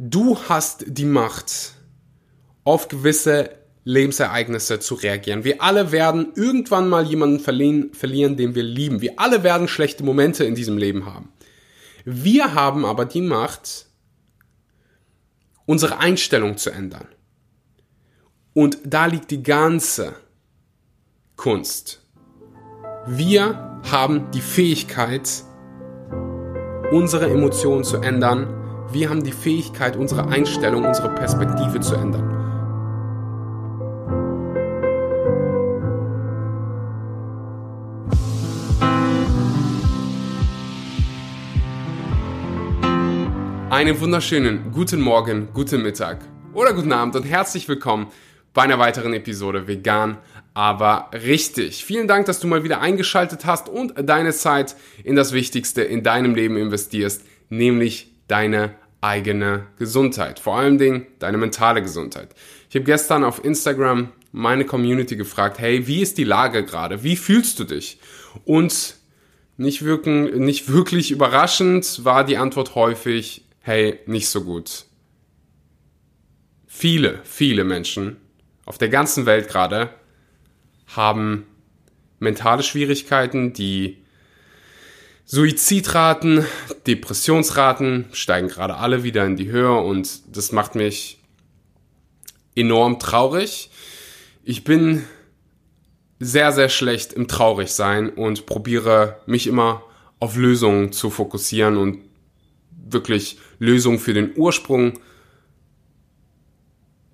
Du hast die Macht, auf gewisse Lebensereignisse zu reagieren. Wir alle werden irgendwann mal jemanden verlieren, verlieren, den wir lieben. Wir alle werden schlechte Momente in diesem Leben haben. Wir haben aber die Macht, unsere Einstellung zu ändern. Und da liegt die ganze Kunst. Wir haben die Fähigkeit, unsere Emotionen zu ändern. Wir haben die Fähigkeit, unsere Einstellung, unsere Perspektive zu ändern. Einen wunderschönen guten Morgen, guten Mittag oder guten Abend und herzlich willkommen bei einer weiteren Episode Vegan, aber richtig. Vielen Dank, dass du mal wieder eingeschaltet hast und deine Zeit in das Wichtigste in deinem Leben investierst, nämlich deine eigene Gesundheit. Vor allen Dingen deine mentale Gesundheit. Ich habe gestern auf Instagram meine Community gefragt, hey, wie ist die Lage gerade? Wie fühlst du dich? Und nicht, wirken, nicht wirklich überraschend war die Antwort häufig, hey, nicht so gut. Viele, viele Menschen auf der ganzen Welt gerade haben mentale Schwierigkeiten, die Suizidraten, Depressionsraten steigen gerade alle wieder in die Höhe und das macht mich enorm traurig. Ich bin sehr, sehr schlecht im Traurigsein und probiere mich immer auf Lösungen zu fokussieren und wirklich Lösungen für den Ursprung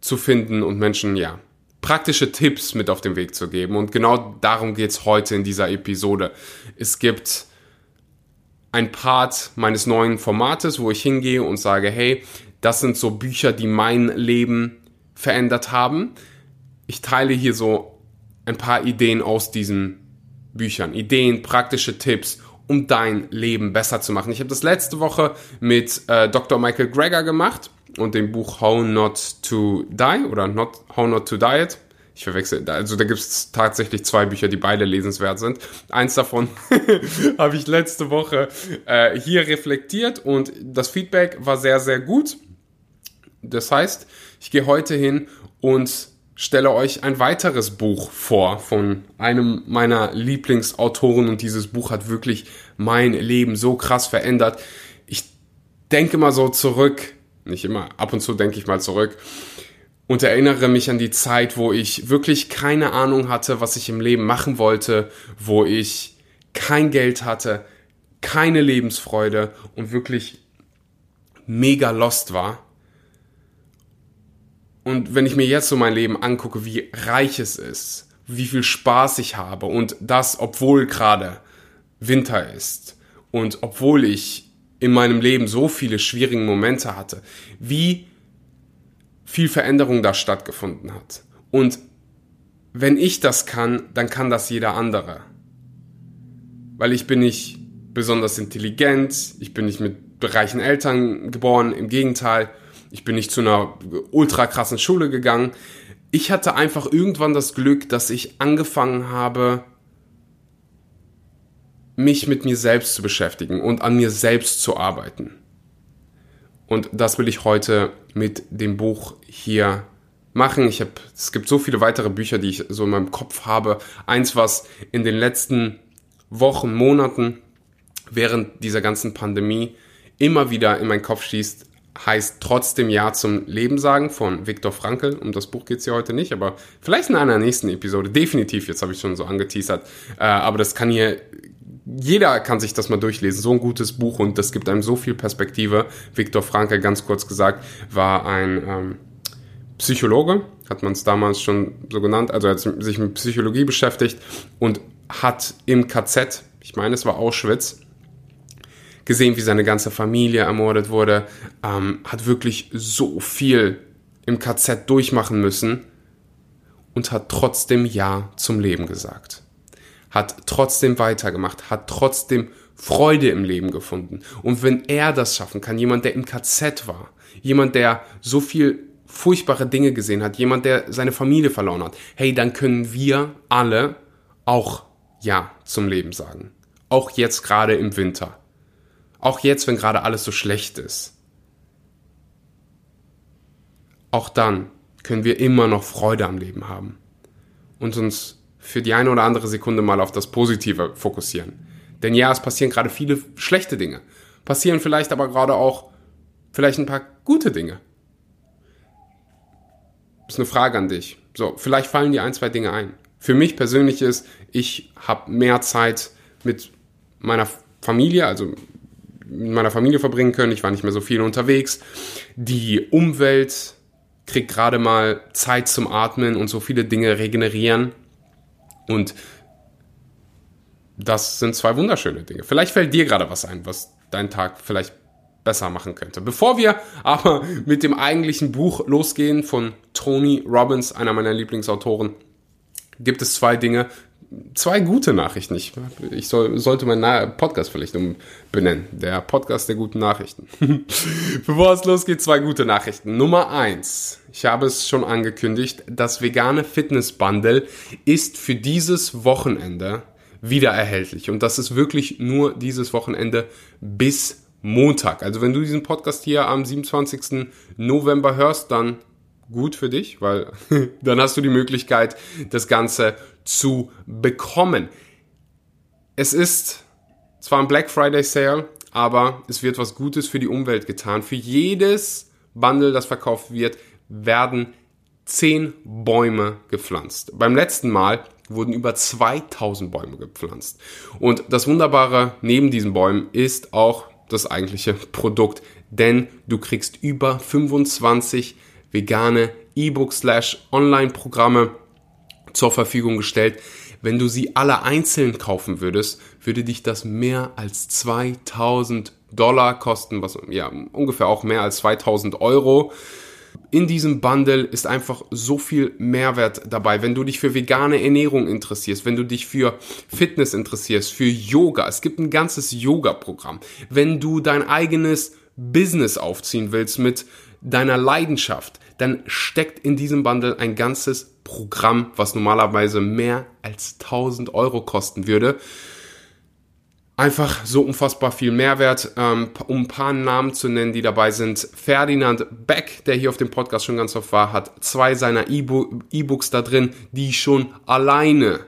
zu finden und Menschen, ja, praktische Tipps mit auf den Weg zu geben. Und genau darum geht's heute in dieser Episode. Es gibt ein Part meines neuen Formates, wo ich hingehe und sage, hey, das sind so Bücher, die mein Leben verändert haben. Ich teile hier so ein paar Ideen aus diesen Büchern, Ideen, praktische Tipps um dein Leben besser zu machen. Ich habe das letzte Woche mit äh, Dr. Michael Greger gemacht und dem Buch How Not to Die oder Not, How Not to Diet. Ich verwechsel, also da gibt es tatsächlich zwei Bücher, die beide lesenswert sind. Eins davon habe ich letzte Woche äh, hier reflektiert und das Feedback war sehr, sehr gut. Das heißt, ich gehe heute hin und stelle euch ein weiteres Buch vor von einem meiner Lieblingsautoren und dieses Buch hat wirklich mein Leben so krass verändert. Ich denke mal so zurück, nicht immer, ab und zu denke ich mal zurück und erinnere mich an die Zeit, wo ich wirklich keine Ahnung hatte, was ich im Leben machen wollte, wo ich kein Geld hatte, keine Lebensfreude und wirklich mega lost war. Und wenn ich mir jetzt so mein Leben angucke, wie reich es ist, wie viel Spaß ich habe und das, obwohl gerade Winter ist und obwohl ich in meinem Leben so viele schwierige Momente hatte, wie viel Veränderung da stattgefunden hat. Und wenn ich das kann, dann kann das jeder andere. Weil ich bin nicht besonders intelligent, ich bin nicht mit reichen Eltern geboren, im Gegenteil, ich bin nicht zu einer ultra krassen Schule gegangen. Ich hatte einfach irgendwann das Glück, dass ich angefangen habe, mich mit mir selbst zu beschäftigen und an mir selbst zu arbeiten. Und das will ich heute mit dem Buch hier machen. Ich habe, es gibt so viele weitere Bücher, die ich so in meinem Kopf habe. Eins, was in den letzten Wochen, Monaten während dieser ganzen Pandemie immer wieder in meinen Kopf schießt, heißt trotzdem Ja zum Leben sagen von Viktor Frankl. Um das Buch geht es ja heute nicht, aber vielleicht in einer nächsten Episode. Definitiv, jetzt habe ich schon so angeteasert. Äh, aber das kann hier, jeder kann sich das mal durchlesen. So ein gutes Buch und das gibt einem so viel Perspektive. Viktor Frankl, ganz kurz gesagt, war ein ähm, Psychologe, hat man es damals schon so genannt, also er hat sich mit Psychologie beschäftigt und hat im KZ, ich meine es war Auschwitz, gesehen, wie seine ganze Familie ermordet wurde, ähm, hat wirklich so viel im KZ durchmachen müssen und hat trotzdem Ja zum Leben gesagt. Hat trotzdem weitergemacht, hat trotzdem Freude im Leben gefunden. Und wenn er das schaffen kann, jemand, der im KZ war, jemand, der so viel furchtbare Dinge gesehen hat, jemand, der seine Familie verloren hat, hey, dann können wir alle auch Ja zum Leben sagen. Auch jetzt gerade im Winter. Auch jetzt, wenn gerade alles so schlecht ist. auch dann können wir immer noch Freude am Leben haben und uns für die eine oder andere Sekunde mal auf das Positive fokussieren. Denn ja, es passieren gerade viele schlechte Dinge, passieren vielleicht aber gerade auch vielleicht ein paar gute Dinge. Das ist eine Frage an dich. So, vielleicht fallen dir ein, zwei Dinge ein. Für mich persönlich ist, ich habe mehr Zeit mit meiner Familie, also mit meiner Familie verbringen können. Ich war nicht mehr so viel unterwegs. Die Umwelt kriegt gerade mal Zeit zum Atmen und so viele Dinge regenerieren. Und das sind zwei wunderschöne Dinge. Vielleicht fällt dir gerade was ein, was deinen Tag vielleicht besser machen könnte. Bevor wir aber mit dem eigentlichen Buch losgehen von Tony Robbins, einer meiner Lieblingsautoren, gibt es zwei Dinge, zwei gute Nachrichten. Ich, ich soll, sollte meinen Podcast vielleicht umbenennen. Der Podcast der guten Nachrichten. Bevor es losgeht, zwei gute Nachrichten. Nummer eins. Ich habe es schon angekündigt. Das vegane Fitness Bundle ist für dieses Wochenende wieder erhältlich. Und das ist wirklich nur dieses Wochenende bis Montag. Also wenn du diesen Podcast hier am 27. November hörst, dann gut für dich, weil dann hast du die Möglichkeit, das Ganze zu bekommen. Es ist zwar ein Black Friday Sale, aber es wird was Gutes für die Umwelt getan. Für jedes Bundle, das verkauft wird, werden 10 Bäume gepflanzt. Beim letzten Mal wurden über 2000 Bäume gepflanzt. Und das Wunderbare neben diesen Bäumen ist auch das eigentliche Produkt, denn du kriegst über 25 vegane E-Book slash Online-Programme zur Verfügung gestellt. Wenn du sie alle einzeln kaufen würdest, würde dich das mehr als 2000 Dollar kosten, was ja ungefähr auch mehr als 2000 Euro. In diesem Bundle ist einfach so viel Mehrwert dabei. Wenn du dich für vegane Ernährung interessierst, wenn du dich für Fitness interessierst, für Yoga, es gibt ein ganzes Yoga-Programm. Wenn du dein eigenes Business aufziehen willst mit deiner Leidenschaft, dann steckt in diesem Bundle ein ganzes Programm, was normalerweise mehr als 1000 Euro kosten würde. Einfach so unfassbar viel Mehrwert. Ähm, um ein paar Namen zu nennen, die dabei sind. Ferdinand Beck, der hier auf dem Podcast schon ganz oft war, hat zwei seiner E-Books da drin, die schon alleine,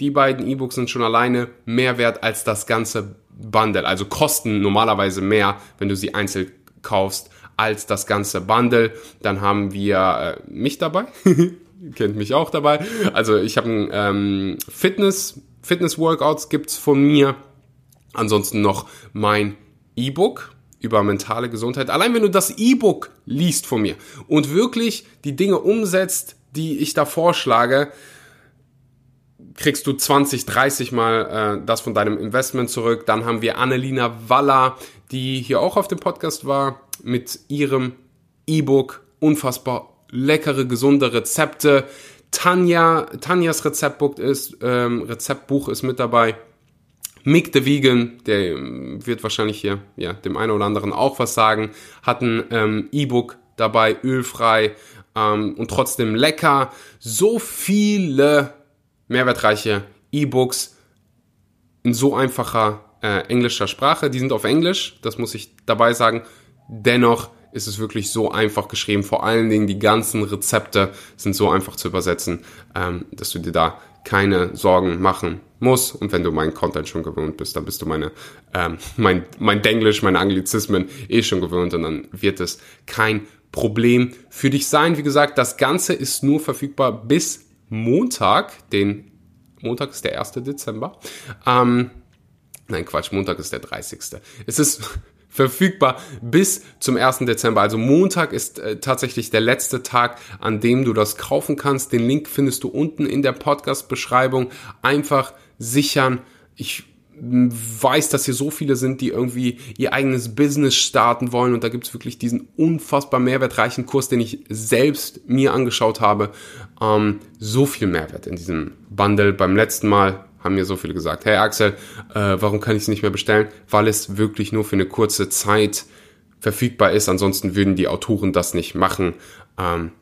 die beiden E-Books sind schon alleine mehr wert als das ganze Bundle. Also kosten normalerweise mehr, wenn du sie einzeln kaufst als das ganze Bundle. Dann haben wir äh, mich dabei. Kennt mich auch dabei. Also ich habe ein ähm, Fitness, Fitness-Workouts gibt's von mir. Ansonsten noch mein E-Book über mentale Gesundheit. Allein wenn du das E-Book liest von mir und wirklich die Dinge umsetzt, die ich da vorschlage, kriegst du 20, 30 Mal äh, das von deinem Investment zurück. Dann haben wir Annelina Waller, die hier auch auf dem Podcast war, mit ihrem E-Book. Unfassbar leckere, gesunde Rezepte. Tanja, Tanjas Rezeptbuch ist, ähm, Rezeptbuch ist mit dabei. Mick the Vegan, der ähm, wird wahrscheinlich hier ja, dem einen oder anderen auch was sagen, hat ein ähm, E-Book dabei, ölfrei ähm, und trotzdem lecker. So viele mehrwertreiche E-Books in so einfacher äh, englischer Sprache. Die sind auf Englisch, das muss ich dabei sagen. Dennoch ist es wirklich so einfach geschrieben. Vor allen Dingen die ganzen Rezepte sind so einfach zu übersetzen, ähm, dass du dir da keine Sorgen machen musst. Und wenn du meinen Content schon gewöhnt bist, dann bist du meine, ähm, mein, mein Denglisch, meine Anglizismen eh schon gewöhnt und dann wird es kein Problem für dich sein. Wie gesagt, das Ganze ist nur verfügbar bis Montag, den Montag ist der 1. Dezember. Ähm, nein, Quatsch, Montag ist der 30. Es ist verfügbar bis zum 1. Dezember. Also Montag ist äh, tatsächlich der letzte Tag, an dem du das kaufen kannst. Den Link findest du unten in der Podcast-Beschreibung. Einfach sichern. Ich weiß, dass hier so viele sind, die irgendwie ihr eigenes Business starten wollen und da gibt's wirklich diesen unfassbar mehrwertreichen Kurs, den ich selbst mir angeschaut habe. Ähm, so viel Mehrwert in diesem Bundle. Beim letzten Mal haben mir so viele gesagt, hey Axel, äh, warum kann ich es nicht mehr bestellen? Weil es wirklich nur für eine kurze Zeit verfügbar ist. Ansonsten würden die Autoren das nicht machen. Ähm,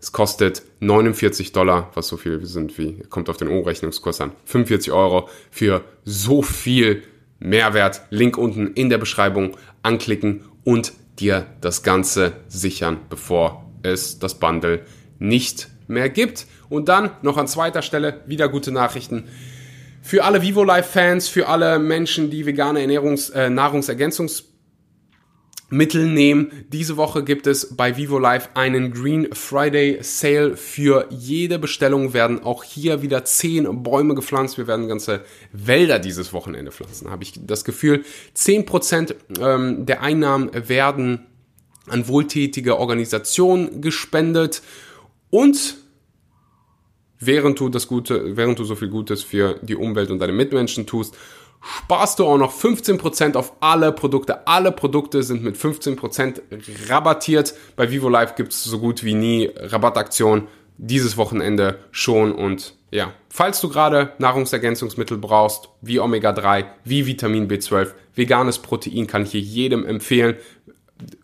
es kostet 49 Dollar, was so viel sind wie, kommt auf den Umrechnungskurs an, 45 Euro für so viel Mehrwert. Link unten in der Beschreibung anklicken und dir das Ganze sichern, bevor es das Bundle nicht mehr gibt. Und dann noch an zweiter Stelle wieder gute Nachrichten. Für alle Vivo Life Fans, für alle Menschen, die vegane Ernährungs-, äh, Nahrungsergänzungs Mittel nehmen. Diese Woche gibt es bei Vivo Life einen Green Friday Sale. Für jede Bestellung werden auch hier wieder zehn Bäume gepflanzt. Wir werden ganze Wälder dieses Wochenende pflanzen. Habe ich das Gefühl. Zehn Prozent ähm, der Einnahmen werden an wohltätige Organisationen gespendet und während du das Gute, während du so viel Gutes für die Umwelt und deine Mitmenschen tust, sparst du auch noch 15% auf alle Produkte. Alle Produkte sind mit 15% rabattiert. Bei Vivo Live gibt es so gut wie nie Rabattaktion. Dieses Wochenende schon und ja, falls du gerade Nahrungsergänzungsmittel brauchst, wie Omega-3, wie Vitamin B12, veganes Protein kann ich hier jedem empfehlen.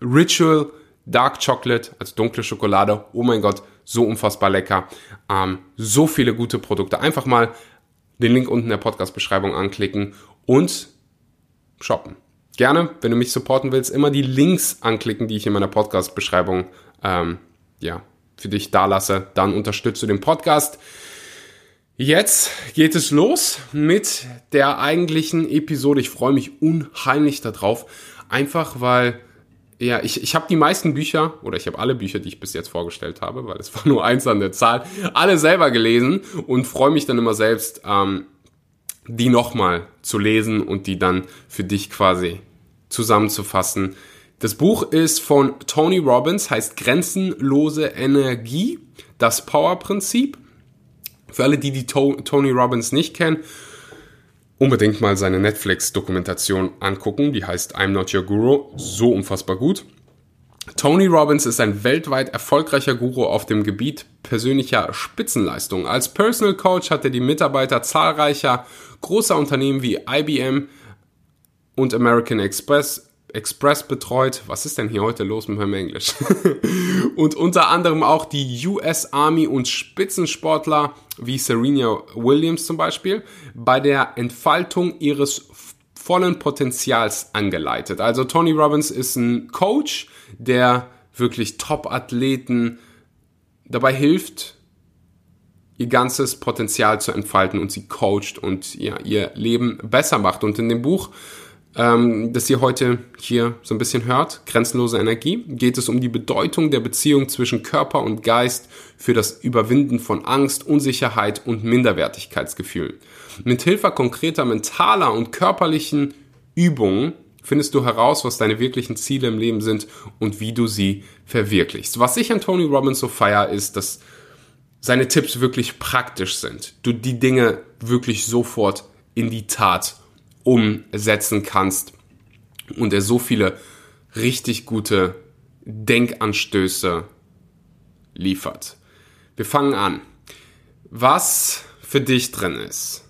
Ritual Dark Chocolate, also dunkle Schokolade, oh mein Gott, so unfassbar lecker. Ähm, so viele gute Produkte. Einfach mal den Link unten in der Podcast-Beschreibung anklicken und shoppen. Gerne, wenn du mich supporten willst, immer die Links anklicken, die ich in meiner Podcast-Beschreibung ähm, ja, für dich da lasse. Dann unterstützt du den Podcast. Jetzt geht es los mit der eigentlichen Episode. Ich freue mich unheimlich darauf, einfach weil ja, ich, ich habe die meisten Bücher, oder ich habe alle Bücher, die ich bis jetzt vorgestellt habe, weil es war nur eins an der Zahl, alle selber gelesen und freue mich dann immer selbst, ähm, die nochmal zu lesen und die dann für dich quasi zusammenzufassen. Das Buch ist von Tony Robbins, heißt Grenzenlose Energie, das Power-Prinzip. Für alle, die die to Tony Robbins nicht kennen, unbedingt mal seine Netflix-Dokumentation angucken. Die heißt I'm Not Your Guru. So unfassbar gut. Tony Robbins ist ein weltweit erfolgreicher Guru auf dem Gebiet persönlicher Spitzenleistung. Als Personal Coach hat er die Mitarbeiter zahlreicher großer Unternehmen wie IBM und American Express Express betreut. Was ist denn hier heute los mit meinem Englisch? und unter anderem auch die US Army und Spitzensportler wie Serena Williams zum Beispiel bei der Entfaltung ihres vollen Potenzials angeleitet. Also Tony Robbins ist ein Coach, der wirklich Top-Athleten dabei hilft, ihr ganzes Potenzial zu entfalten und sie coacht und ja, ihr Leben besser macht. Und in dem Buch ähm, das ihr heute hier so ein bisschen hört, grenzenlose Energie, geht es um die Bedeutung der Beziehung zwischen Körper und Geist für das Überwinden von Angst, Unsicherheit und Minderwertigkeitsgefühlen. Mit Hilfe konkreter mentaler und körperlichen Übungen findest du heraus, was deine wirklichen Ziele im Leben sind und wie du sie verwirklichst. Was ich an Tony Robbins so feier, ist, dass seine Tipps wirklich praktisch sind. Du die Dinge wirklich sofort in die Tat umsetzen kannst und er so viele richtig gute Denkanstöße liefert. Wir fangen an. Was für dich drin ist.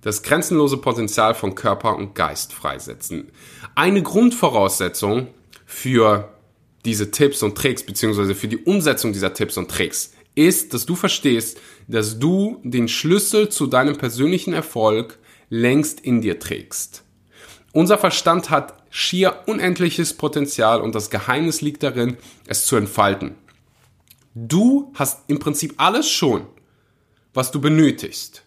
Das grenzenlose Potenzial von Körper und Geist freisetzen. Eine Grundvoraussetzung für diese Tipps und Tricks, beziehungsweise für die Umsetzung dieser Tipps und Tricks, ist, dass du verstehst, dass du den Schlüssel zu deinem persönlichen Erfolg längst in dir trägst. Unser Verstand hat schier unendliches Potenzial und das Geheimnis liegt darin, es zu entfalten. Du hast im Prinzip alles schon, was du benötigst,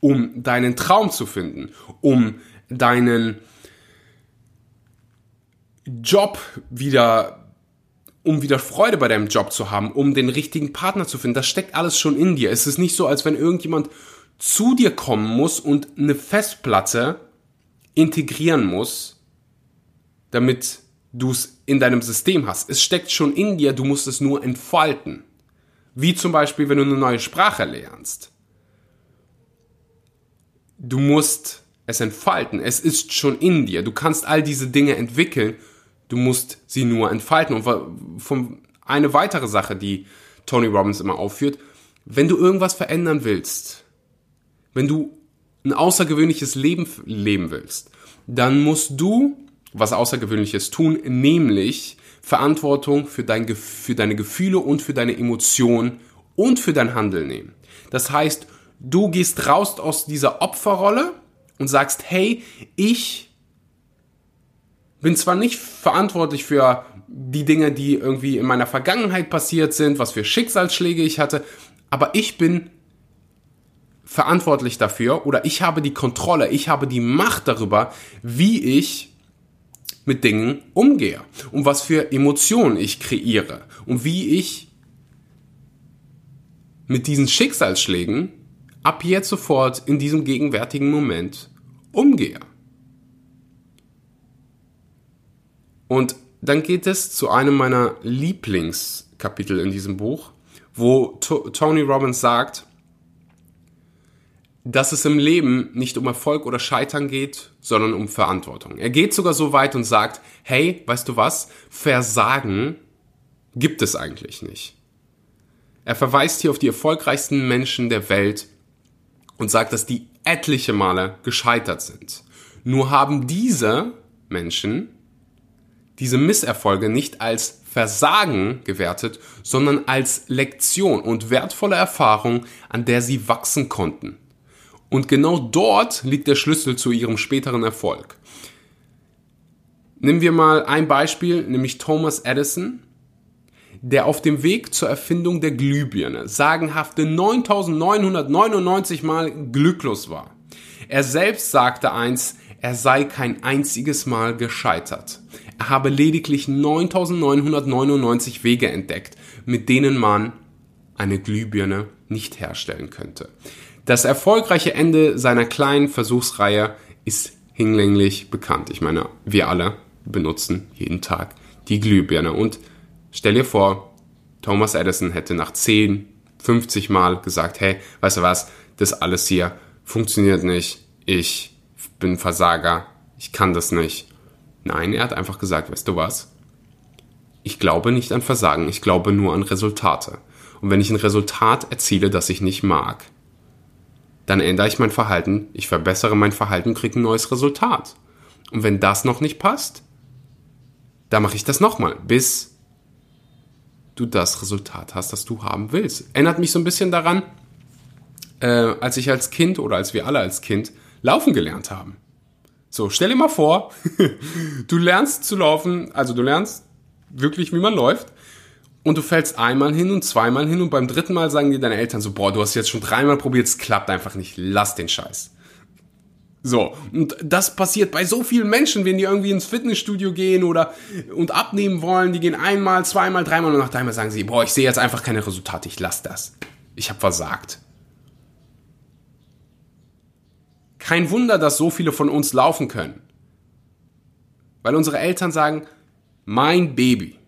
um deinen Traum zu finden, um deinen Job wieder um wieder Freude bei deinem Job zu haben, um den richtigen Partner zu finden. Das steckt alles schon in dir. Es ist nicht so, als wenn irgendjemand zu dir kommen muss und eine Festplatte integrieren muss, damit du es in deinem System hast. Es steckt schon in dir, du musst es nur entfalten. Wie zum Beispiel, wenn du eine neue Sprache lernst. Du musst es entfalten. Es ist schon in dir. Du kannst all diese Dinge entwickeln. Du musst sie nur entfalten. Und von eine weitere Sache, die Tony Robbins immer aufführt, wenn du irgendwas verändern willst, wenn du ein außergewöhnliches Leben leben willst, dann musst du was Außergewöhnliches tun, nämlich Verantwortung für, dein, für deine Gefühle und für deine Emotionen und für dein Handeln nehmen. Das heißt, du gehst raus aus dieser Opferrolle und sagst, hey, ich bin zwar nicht verantwortlich für die Dinge, die irgendwie in meiner Vergangenheit passiert sind, was für Schicksalsschläge ich hatte, aber ich bin verantwortlich dafür oder ich habe die Kontrolle, ich habe die Macht darüber, wie ich mit Dingen umgehe und was für Emotionen ich kreiere und wie ich mit diesen Schicksalsschlägen ab jetzt sofort in diesem gegenwärtigen Moment umgehe. Und dann geht es zu einem meiner Lieblingskapitel in diesem Buch, wo Tony Robbins sagt, dass es im Leben nicht um Erfolg oder Scheitern geht, sondern um Verantwortung. Er geht sogar so weit und sagt, hey, weißt du was, Versagen gibt es eigentlich nicht. Er verweist hier auf die erfolgreichsten Menschen der Welt und sagt, dass die etliche Male gescheitert sind. Nur haben diese Menschen diese Misserfolge nicht als Versagen gewertet, sondern als Lektion und wertvolle Erfahrung, an der sie wachsen konnten. Und genau dort liegt der Schlüssel zu ihrem späteren Erfolg. Nehmen wir mal ein Beispiel, nämlich Thomas Edison, der auf dem Weg zur Erfindung der Glühbirne sagenhafte 9999 Mal glücklos war. Er selbst sagte eins, er sei kein einziges Mal gescheitert. Er habe lediglich 9999 Wege entdeckt, mit denen man eine Glühbirne nicht herstellen könnte. Das erfolgreiche Ende seiner kleinen Versuchsreihe ist hinlänglich bekannt. Ich meine, wir alle benutzen jeden Tag die Glühbirne. Und stell dir vor, Thomas Edison hätte nach 10, 50 Mal gesagt, hey, weißt du was, das alles hier funktioniert nicht, ich bin Versager, ich kann das nicht. Nein, er hat einfach gesagt, weißt du was, ich glaube nicht an Versagen, ich glaube nur an Resultate. Und wenn ich ein Resultat erziele, das ich nicht mag, dann ändere ich mein Verhalten, ich verbessere mein Verhalten, kriege ein neues Resultat. Und wenn das noch nicht passt, dann mache ich das nochmal, bis du das Resultat hast, das du haben willst. Erinnert mich so ein bisschen daran, äh, als ich als Kind oder als wir alle als Kind laufen gelernt haben. So, stell dir mal vor, du lernst zu laufen, also du lernst wirklich, wie man läuft und du fällst einmal hin und zweimal hin und beim dritten Mal sagen dir deine Eltern so, boah, du hast jetzt schon dreimal probiert, es klappt einfach nicht, lass den Scheiß. So, und das passiert bei so vielen Menschen, wenn die irgendwie ins Fitnessstudio gehen oder und abnehmen wollen, die gehen einmal, zweimal, dreimal und nach dreimal sagen sie, boah, ich sehe jetzt einfach keine Resultate, ich lass das. Ich habe versagt. Kein Wunder, dass so viele von uns laufen können. Weil unsere Eltern sagen, mein Baby,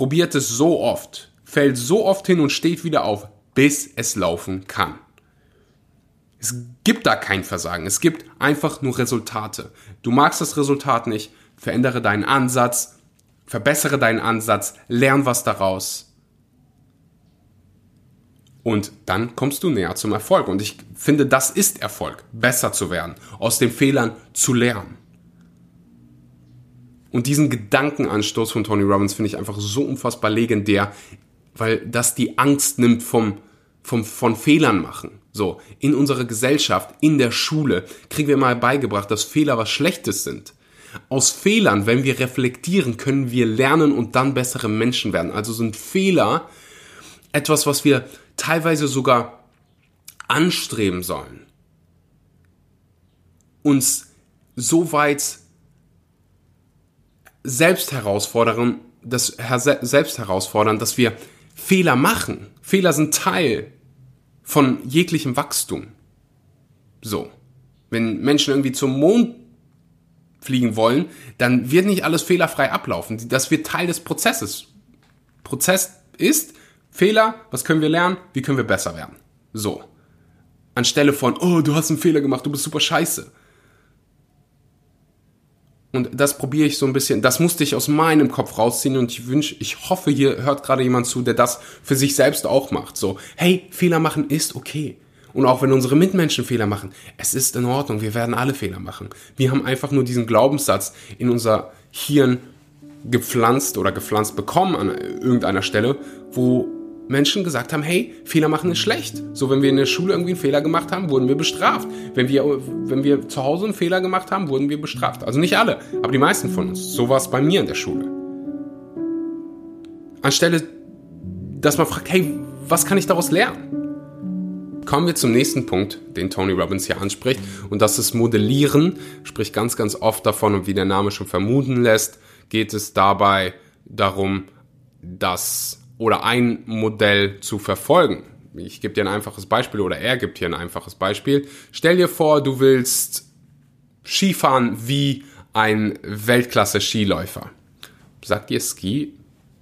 probiert es so oft, fällt so oft hin und steht wieder auf, bis es laufen kann. Es gibt da kein Versagen, es gibt einfach nur Resultate. Du magst das Resultat nicht, verändere deinen Ansatz, verbessere deinen Ansatz, lern was daraus. Und dann kommst du näher zum Erfolg. Und ich finde, das ist Erfolg, besser zu werden, aus den Fehlern zu lernen. Und diesen Gedankenanstoß von Tony Robbins finde ich einfach so unfassbar legendär, weil das die Angst nimmt vom, vom, von Fehlern machen. So, in unserer Gesellschaft, in der Schule, kriegen wir mal beigebracht, dass Fehler was Schlechtes sind. Aus Fehlern, wenn wir reflektieren, können wir lernen und dann bessere Menschen werden. Also sind Fehler etwas, was wir teilweise sogar anstreben sollen. Uns so weit selbst herausfordern, das selbst herausfordern, dass wir Fehler machen. Fehler sind Teil von jeglichem Wachstum. So. Wenn Menschen irgendwie zum Mond fliegen wollen, dann wird nicht alles fehlerfrei ablaufen. Das wird Teil des Prozesses. Prozess ist Fehler, was können wir lernen, wie können wir besser werden. So. Anstelle von, oh, du hast einen Fehler gemacht, du bist super scheiße. Und das probiere ich so ein bisschen, das musste ich aus meinem Kopf rausziehen und ich wünsche, ich hoffe, hier hört gerade jemand zu, der das für sich selbst auch macht. So, hey, Fehler machen ist okay. Und auch wenn unsere Mitmenschen Fehler machen, es ist in Ordnung, wir werden alle Fehler machen. Wir haben einfach nur diesen Glaubenssatz in unser Hirn gepflanzt oder gepflanzt bekommen an irgendeiner Stelle, wo Menschen gesagt haben, hey, Fehler machen ist schlecht. So, wenn wir in der Schule irgendwie einen Fehler gemacht haben, wurden wir bestraft. Wenn wir, wenn wir zu Hause einen Fehler gemacht haben, wurden wir bestraft. Also nicht alle, aber die meisten von uns. So war es bei mir in der Schule. Anstelle, dass man fragt, hey, was kann ich daraus lernen? Kommen wir zum nächsten Punkt, den Tony Robbins hier anspricht, und das ist Modellieren, spricht ganz, ganz oft davon, und wie der Name schon vermuten lässt, geht es dabei darum, dass oder ein Modell zu verfolgen. Ich gebe dir ein einfaches Beispiel oder er gibt dir ein einfaches Beispiel. Stell dir vor, du willst Skifahren wie ein Weltklasse-Skiläufer. Sagt ihr Ski?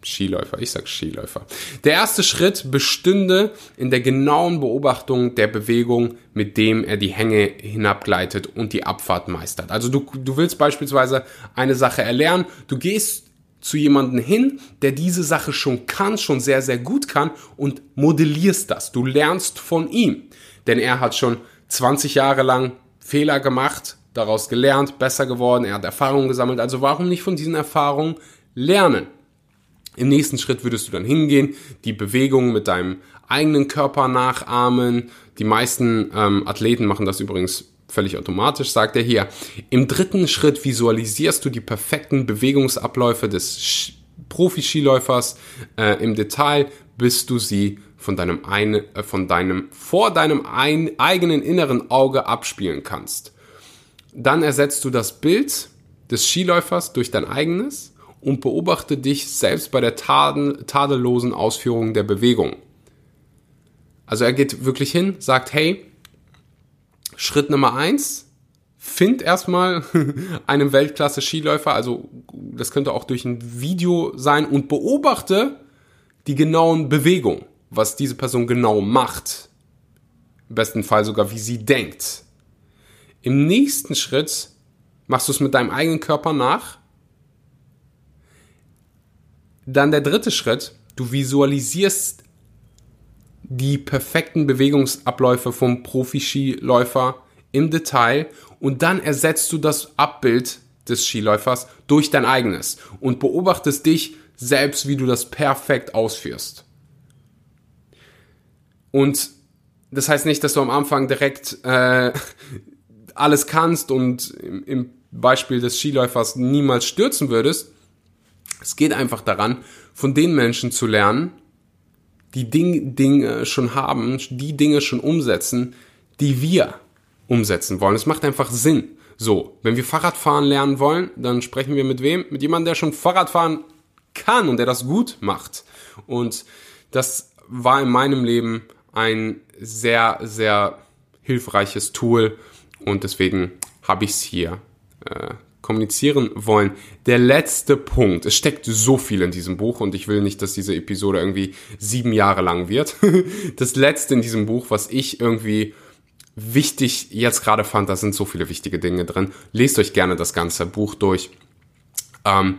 Skiläufer, ich sag Skiläufer. Der erste Schritt bestünde in der genauen Beobachtung der Bewegung, mit dem er die Hänge hinabgleitet und die Abfahrt meistert. Also du, du willst beispielsweise eine Sache erlernen, du gehst zu jemandem hin, der diese Sache schon kann, schon sehr, sehr gut kann und modellierst das. Du lernst von ihm. Denn er hat schon 20 Jahre lang Fehler gemacht, daraus gelernt, besser geworden, er hat Erfahrungen gesammelt. Also warum nicht von diesen Erfahrungen lernen? Im nächsten Schritt würdest du dann hingehen, die Bewegung mit deinem eigenen Körper nachahmen. Die meisten ähm, Athleten machen das übrigens völlig automatisch, sagt er hier. Im dritten Schritt visualisierst du die perfekten Bewegungsabläufe des Profi-Skiläufers äh, im Detail, bis du sie von deinem, ein, äh, von deinem vor deinem ein, eigenen inneren Auge abspielen kannst. Dann ersetzt du das Bild des Skiläufers durch dein eigenes und beobachte dich selbst bei der tadel, tadellosen Ausführung der Bewegung. Also er geht wirklich hin, sagt, hey, Schritt Nummer eins, find erstmal einen Weltklasse-Skiläufer, also das könnte auch durch ein Video sein und beobachte die genauen Bewegungen, was diese Person genau macht. Im besten Fall sogar, wie sie denkt. Im nächsten Schritt machst du es mit deinem eigenen Körper nach. Dann der dritte Schritt, du visualisierst die perfekten Bewegungsabläufe vom Profi-Skiläufer im Detail und dann ersetzt du das Abbild des Skiläufers durch dein eigenes und beobachtest dich selbst, wie du das perfekt ausführst. Und das heißt nicht, dass du am Anfang direkt äh, alles kannst und im, im Beispiel des Skiläufers niemals stürzen würdest. Es geht einfach daran, von den Menschen zu lernen, die Ding, Dinge schon haben, die Dinge schon umsetzen, die wir umsetzen wollen. Es macht einfach Sinn. So, wenn wir Fahrradfahren lernen wollen, dann sprechen wir mit wem? Mit jemandem, der schon Fahrradfahren kann und der das gut macht. Und das war in meinem Leben ein sehr, sehr hilfreiches Tool und deswegen habe ich es hier äh, kommunizieren wollen. Der letzte Punkt. Es steckt so viel in diesem Buch und ich will nicht, dass diese Episode irgendwie sieben Jahre lang wird. Das letzte in diesem Buch, was ich irgendwie wichtig jetzt gerade fand, da sind so viele wichtige Dinge drin. Lest euch gerne das ganze Buch durch. Ähm,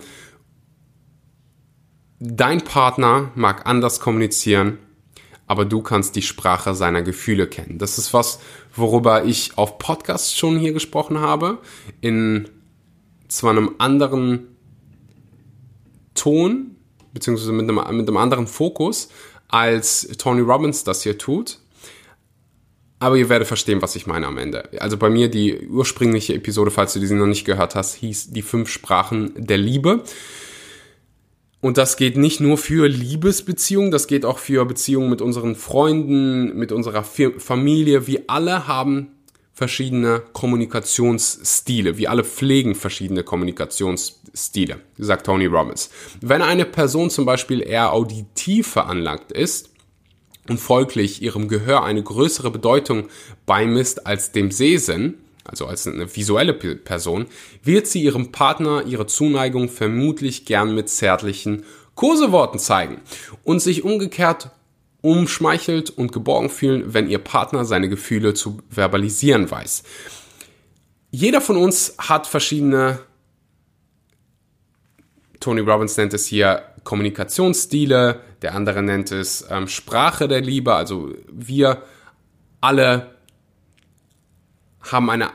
dein Partner mag anders kommunizieren, aber du kannst die Sprache seiner Gefühle kennen. Das ist was, worüber ich auf Podcasts schon hier gesprochen habe. In zwar einem anderen Ton, beziehungsweise mit einem, mit einem anderen Fokus, als Tony Robbins das hier tut. Aber ihr werdet verstehen, was ich meine am Ende. Also bei mir die ursprüngliche Episode, falls du diese noch nicht gehört hast, hieß die fünf Sprachen der Liebe. Und das geht nicht nur für Liebesbeziehungen, das geht auch für Beziehungen mit unseren Freunden, mit unserer Familie. Wir alle haben verschiedene Kommunikationsstile. Wir alle pflegen verschiedene Kommunikationsstile, sagt Tony Robbins. Wenn eine Person zum Beispiel eher auditiv veranlagt ist und folglich ihrem Gehör eine größere Bedeutung beimisst als dem Sehsinn, also als eine visuelle Person, wird sie ihrem Partner ihre Zuneigung vermutlich gern mit zärtlichen Koseworten zeigen und sich umgekehrt umschmeichelt und geborgen fühlen, wenn ihr Partner seine Gefühle zu verbalisieren weiß. Jeder von uns hat verschiedene, Tony Robbins nennt es hier Kommunikationsstile, der andere nennt es ähm, Sprache der Liebe, also wir alle haben eine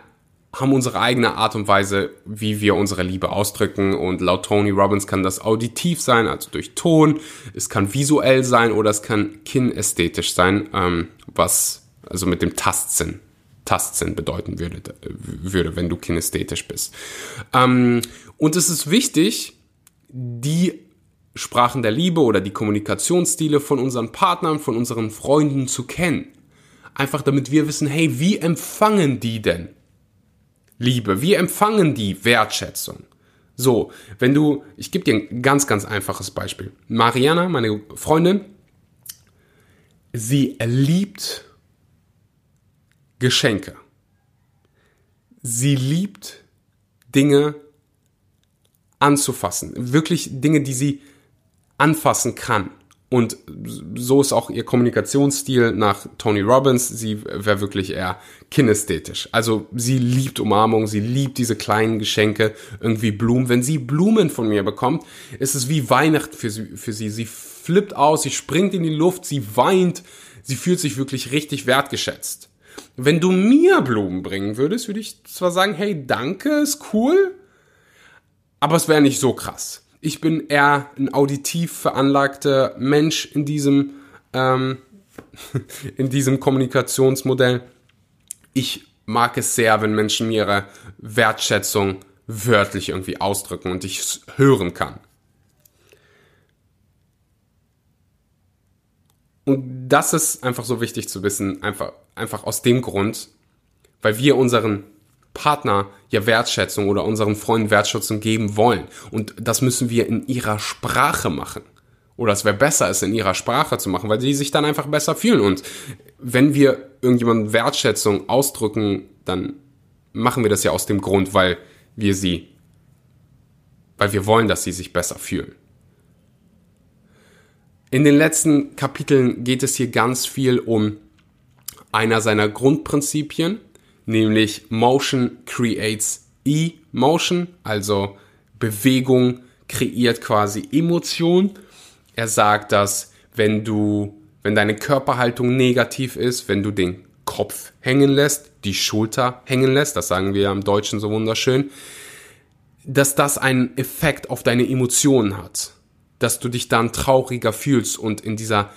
haben unsere eigene Art und Weise, wie wir unsere Liebe ausdrücken. Und laut Tony Robbins kann das auditiv sein, also durch Ton. Es kann visuell sein oder es kann kinästhetisch sein, ähm, was also mit dem Tastsinn, Tastsinn bedeuten würde, würde wenn du kinästhetisch bist. Ähm, und es ist wichtig, die Sprachen der Liebe oder die Kommunikationsstile von unseren Partnern, von unseren Freunden zu kennen. Einfach damit wir wissen, hey, wie empfangen die denn? Liebe? Wie empfangen die Wertschätzung? So, wenn du, ich gebe dir ein ganz, ganz einfaches Beispiel. Mariana, meine Freundin, sie liebt Geschenke. Sie liebt Dinge anzufassen. Wirklich Dinge, die sie anfassen kann. Und so ist auch ihr Kommunikationsstil nach Tony Robbins. Sie wäre wirklich eher kinästhetisch. Also sie liebt Umarmung, sie liebt diese kleinen Geschenke, irgendwie Blumen. Wenn sie Blumen von mir bekommt, ist es wie Weihnachten für sie. Für sie. Sie flippt aus, sie springt in die Luft, sie weint, sie fühlt sich wirklich richtig wertgeschätzt. Wenn du mir Blumen bringen würdest, würde ich zwar sagen, hey, danke, ist cool, aber es wäre nicht so krass. Ich bin eher ein auditiv veranlagter Mensch in diesem, ähm, in diesem Kommunikationsmodell. Ich mag es sehr, wenn Menschen mir ihre Wertschätzung wörtlich irgendwie ausdrücken und ich es hören kann. Und das ist einfach so wichtig zu wissen, einfach, einfach aus dem Grund, weil wir unseren Partner ja Wertschätzung oder unseren Freunden Wertschätzung geben wollen. Und das müssen wir in ihrer Sprache machen. Oder es wäre besser, es in ihrer Sprache zu machen, weil sie sich dann einfach besser fühlen. Und wenn wir irgendjemandem Wertschätzung ausdrücken, dann machen wir das ja aus dem Grund, weil wir sie, weil wir wollen, dass sie sich besser fühlen. In den letzten Kapiteln geht es hier ganz viel um einer seiner Grundprinzipien, nämlich Motion creates Emotion, also Bewegung kreiert quasi Emotion. Er sagt, dass wenn du, wenn deine Körperhaltung negativ ist, wenn du den Kopf hängen lässt, die Schulter hängen lässt, das sagen wir im Deutschen so wunderschön, dass das einen Effekt auf deine Emotionen hat, dass du dich dann trauriger fühlst und in dieser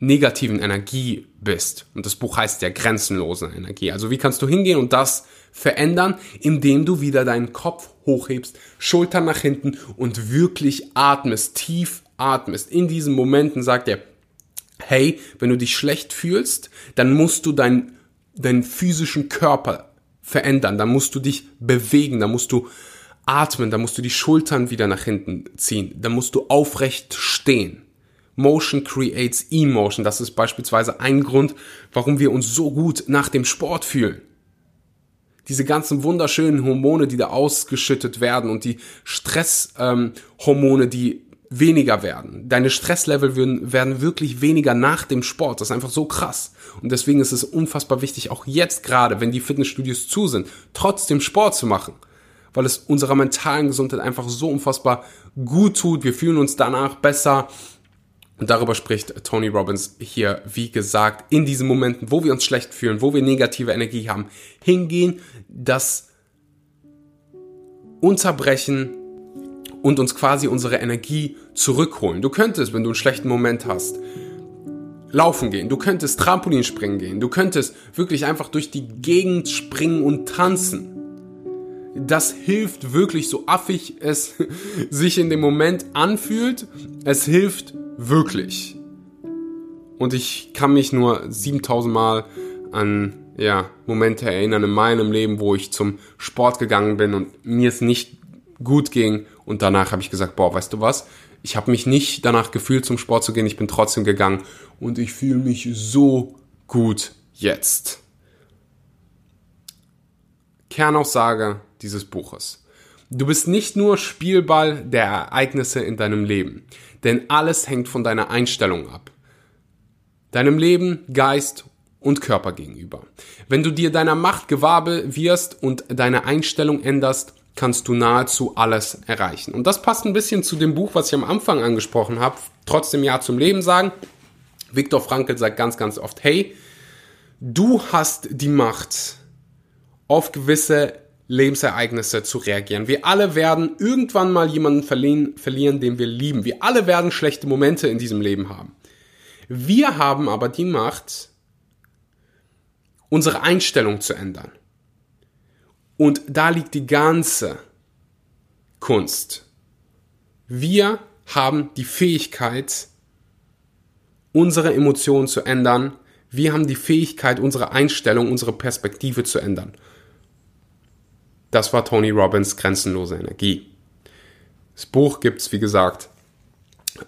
negativen Energie bist. Und das Buch heißt ja grenzenlose Energie. Also wie kannst du hingehen und das verändern, indem du wieder deinen Kopf hochhebst, Schultern nach hinten und wirklich atmest, tief atmest. In diesen Momenten sagt er, hey, wenn du dich schlecht fühlst, dann musst du deinen, deinen physischen Körper verändern, dann musst du dich bewegen, dann musst du atmen, dann musst du die Schultern wieder nach hinten ziehen, dann musst du aufrecht stehen. Motion creates Emotion. Das ist beispielsweise ein Grund, warum wir uns so gut nach dem Sport fühlen. Diese ganzen wunderschönen Hormone, die da ausgeschüttet werden und die Stresshormone, ähm, die weniger werden. Deine Stresslevel werden, werden wirklich weniger nach dem Sport. Das ist einfach so krass. Und deswegen ist es unfassbar wichtig, auch jetzt gerade, wenn die Fitnessstudios zu sind, trotzdem Sport zu machen. Weil es unserer mentalen Gesundheit einfach so unfassbar gut tut. Wir fühlen uns danach besser. Und darüber spricht Tony Robbins hier, wie gesagt, in diesen Momenten, wo wir uns schlecht fühlen, wo wir negative Energie haben, hingehen, das unterbrechen und uns quasi unsere Energie zurückholen. Du könntest, wenn du einen schlechten Moment hast, laufen gehen, du könntest Trampolin springen gehen, du könntest wirklich einfach durch die Gegend springen und tanzen. Das hilft wirklich, so affig es sich in dem Moment anfühlt. Es hilft Wirklich. Und ich kann mich nur 7000 Mal an ja, Momente erinnern in meinem Leben, wo ich zum Sport gegangen bin und mir es nicht gut ging. Und danach habe ich gesagt, boah, weißt du was? Ich habe mich nicht danach gefühlt, zum Sport zu gehen. Ich bin trotzdem gegangen und ich fühle mich so gut jetzt. Kernaussage dieses Buches. Du bist nicht nur Spielball der Ereignisse in deinem Leben, denn alles hängt von deiner Einstellung ab. Deinem Leben, Geist und Körper gegenüber. Wenn du dir deiner Macht gewahr wirst und deine Einstellung änderst, kannst du nahezu alles erreichen. Und das passt ein bisschen zu dem Buch, was ich am Anfang angesprochen habe, trotzdem Ja zum Leben sagen. Viktor Frankl sagt ganz, ganz oft, hey, du hast die Macht, auf gewisse Lebensereignisse zu reagieren. Wir alle werden irgendwann mal jemanden verlieren, verlieren, den wir lieben. Wir alle werden schlechte Momente in diesem Leben haben. Wir haben aber die Macht, unsere Einstellung zu ändern. Und da liegt die ganze Kunst. Wir haben die Fähigkeit, unsere Emotionen zu ändern. Wir haben die Fähigkeit, unsere Einstellung, unsere Perspektive zu ändern. Das war Tony Robbins Grenzenlose Energie. Das Buch gibt's wie gesagt,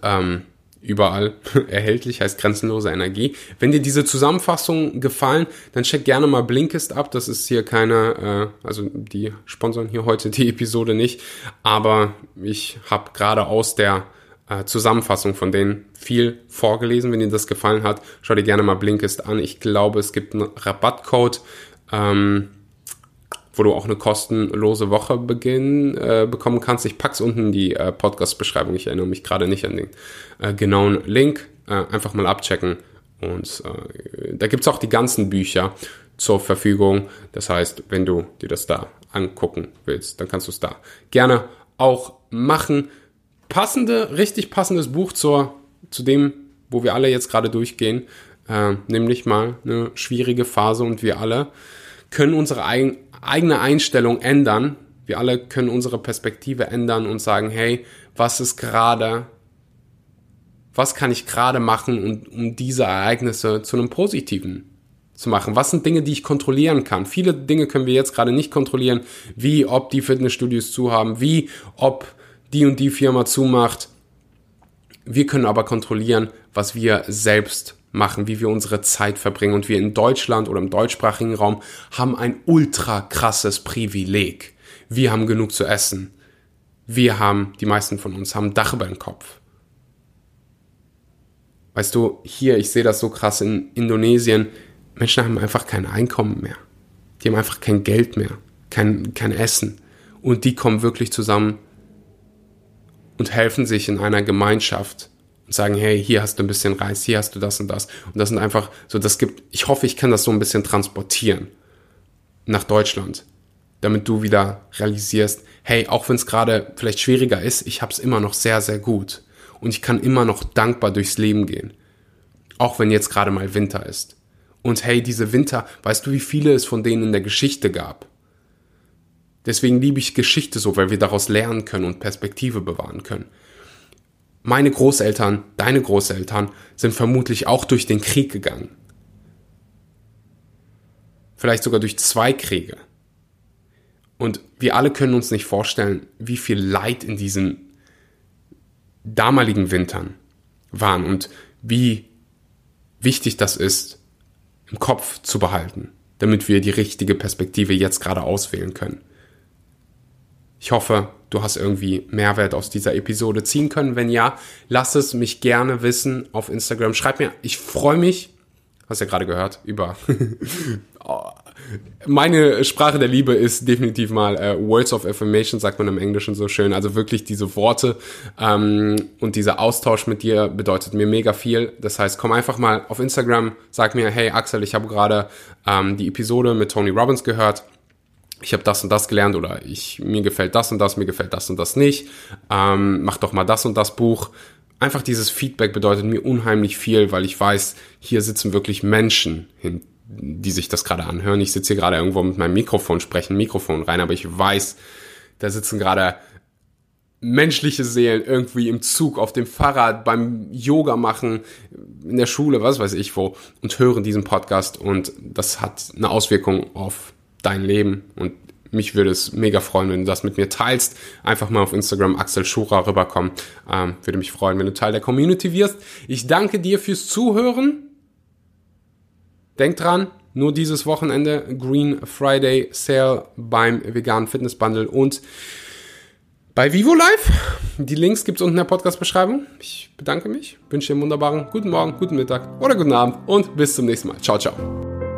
ähm, überall erhältlich, heißt Grenzenlose Energie. Wenn dir diese Zusammenfassung gefallen, dann check gerne mal Blinkist ab. Das ist hier keine, äh, also die sponsern hier heute die Episode nicht, aber ich habe gerade aus der äh, Zusammenfassung von denen viel vorgelesen. Wenn dir das gefallen hat, schau dir gerne mal Blinkist an. Ich glaube, es gibt einen Rabattcode. Ähm, wo du auch eine kostenlose Woche beginn, äh, bekommen kannst. Ich pack's unten in die äh, Podcast-Beschreibung. Ich erinnere mich gerade nicht an den äh, genauen Link. Äh, einfach mal abchecken. Und äh, da gibt's auch die ganzen Bücher zur Verfügung. Das heißt, wenn du dir das da angucken willst, dann kannst du es da gerne auch machen. Passende, richtig passendes Buch zur, zu dem, wo wir alle jetzt gerade durchgehen, äh, nämlich mal eine schwierige Phase und wir alle können unsere eigen, eigene Einstellung ändern. Wir alle können unsere Perspektive ändern und sagen, hey, was ist gerade, was kann ich gerade machen, um, um diese Ereignisse zu einem Positiven zu machen? Was sind Dinge, die ich kontrollieren kann? Viele Dinge können wir jetzt gerade nicht kontrollieren, wie ob die Fitnessstudios zu haben, wie ob die und die Firma zumacht. Wir können aber kontrollieren, was wir selbst machen, wie wir unsere Zeit verbringen. Und wir in Deutschland oder im deutschsprachigen Raum haben ein ultra krasses Privileg. Wir haben genug zu essen. Wir haben, die meisten von uns haben Dach über dem Kopf. Weißt du, hier, ich sehe das so krass in Indonesien, Menschen haben einfach kein Einkommen mehr. Die haben einfach kein Geld mehr, kein, kein Essen. Und die kommen wirklich zusammen und helfen sich in einer Gemeinschaft sagen, hey, hier hast du ein bisschen Reis, hier hast du das und das. Und das sind einfach so, das gibt, ich hoffe, ich kann das so ein bisschen transportieren nach Deutschland, damit du wieder realisierst, hey, auch wenn es gerade vielleicht schwieriger ist, ich habe es immer noch sehr, sehr gut. Und ich kann immer noch dankbar durchs Leben gehen. Auch wenn jetzt gerade mal Winter ist. Und hey, diese Winter, weißt du, wie viele es von denen in der Geschichte gab? Deswegen liebe ich Geschichte so, weil wir daraus lernen können und Perspektive bewahren können meine Großeltern, deine Großeltern sind vermutlich auch durch den Krieg gegangen. Vielleicht sogar durch zwei Kriege. Und wir alle können uns nicht vorstellen, wie viel Leid in diesen damaligen Wintern waren und wie wichtig das ist, im Kopf zu behalten, damit wir die richtige Perspektive jetzt gerade auswählen können. Ich hoffe, du hast irgendwie Mehrwert aus dieser Episode ziehen können. Wenn ja, lass es mich gerne wissen auf Instagram. Schreib mir, ich freue mich, hast ja gerade gehört, über meine Sprache der Liebe ist definitiv mal äh, Words of Affirmation, sagt man im Englischen so schön. Also wirklich diese Worte ähm, und dieser Austausch mit dir bedeutet mir mega viel. Das heißt, komm einfach mal auf Instagram, sag mir, hey Axel, ich habe gerade ähm, die Episode mit Tony Robbins gehört ich habe das und das gelernt oder ich mir gefällt das und das, mir gefällt das und das nicht. Ähm, mach doch mal das und das Buch. Einfach dieses Feedback bedeutet mir unheimlich viel, weil ich weiß, hier sitzen wirklich Menschen hin, die sich das gerade anhören. Ich sitze hier gerade irgendwo mit meinem Mikrofon, spreche ein Mikrofon rein, aber ich weiß, da sitzen gerade menschliche Seelen irgendwie im Zug, auf dem Fahrrad, beim Yoga machen, in der Schule, was weiß ich wo, und hören diesen Podcast und das hat eine Auswirkung auf dein Leben und mich würde es mega freuen, wenn du das mit mir teilst. Einfach mal auf Instagram Axel Schura rüberkommen. Ähm, würde mich freuen, wenn du Teil der Community wirst. Ich danke dir fürs Zuhören. Denk dran, nur dieses Wochenende Green Friday Sale beim veganen Fitness Bundle und bei Vivo Live. Die Links gibt's unten in der Podcast-Beschreibung. Ich bedanke mich, wünsche dir einen wunderbaren guten Morgen, guten Mittag oder guten Abend und bis zum nächsten Mal. Ciao, ciao.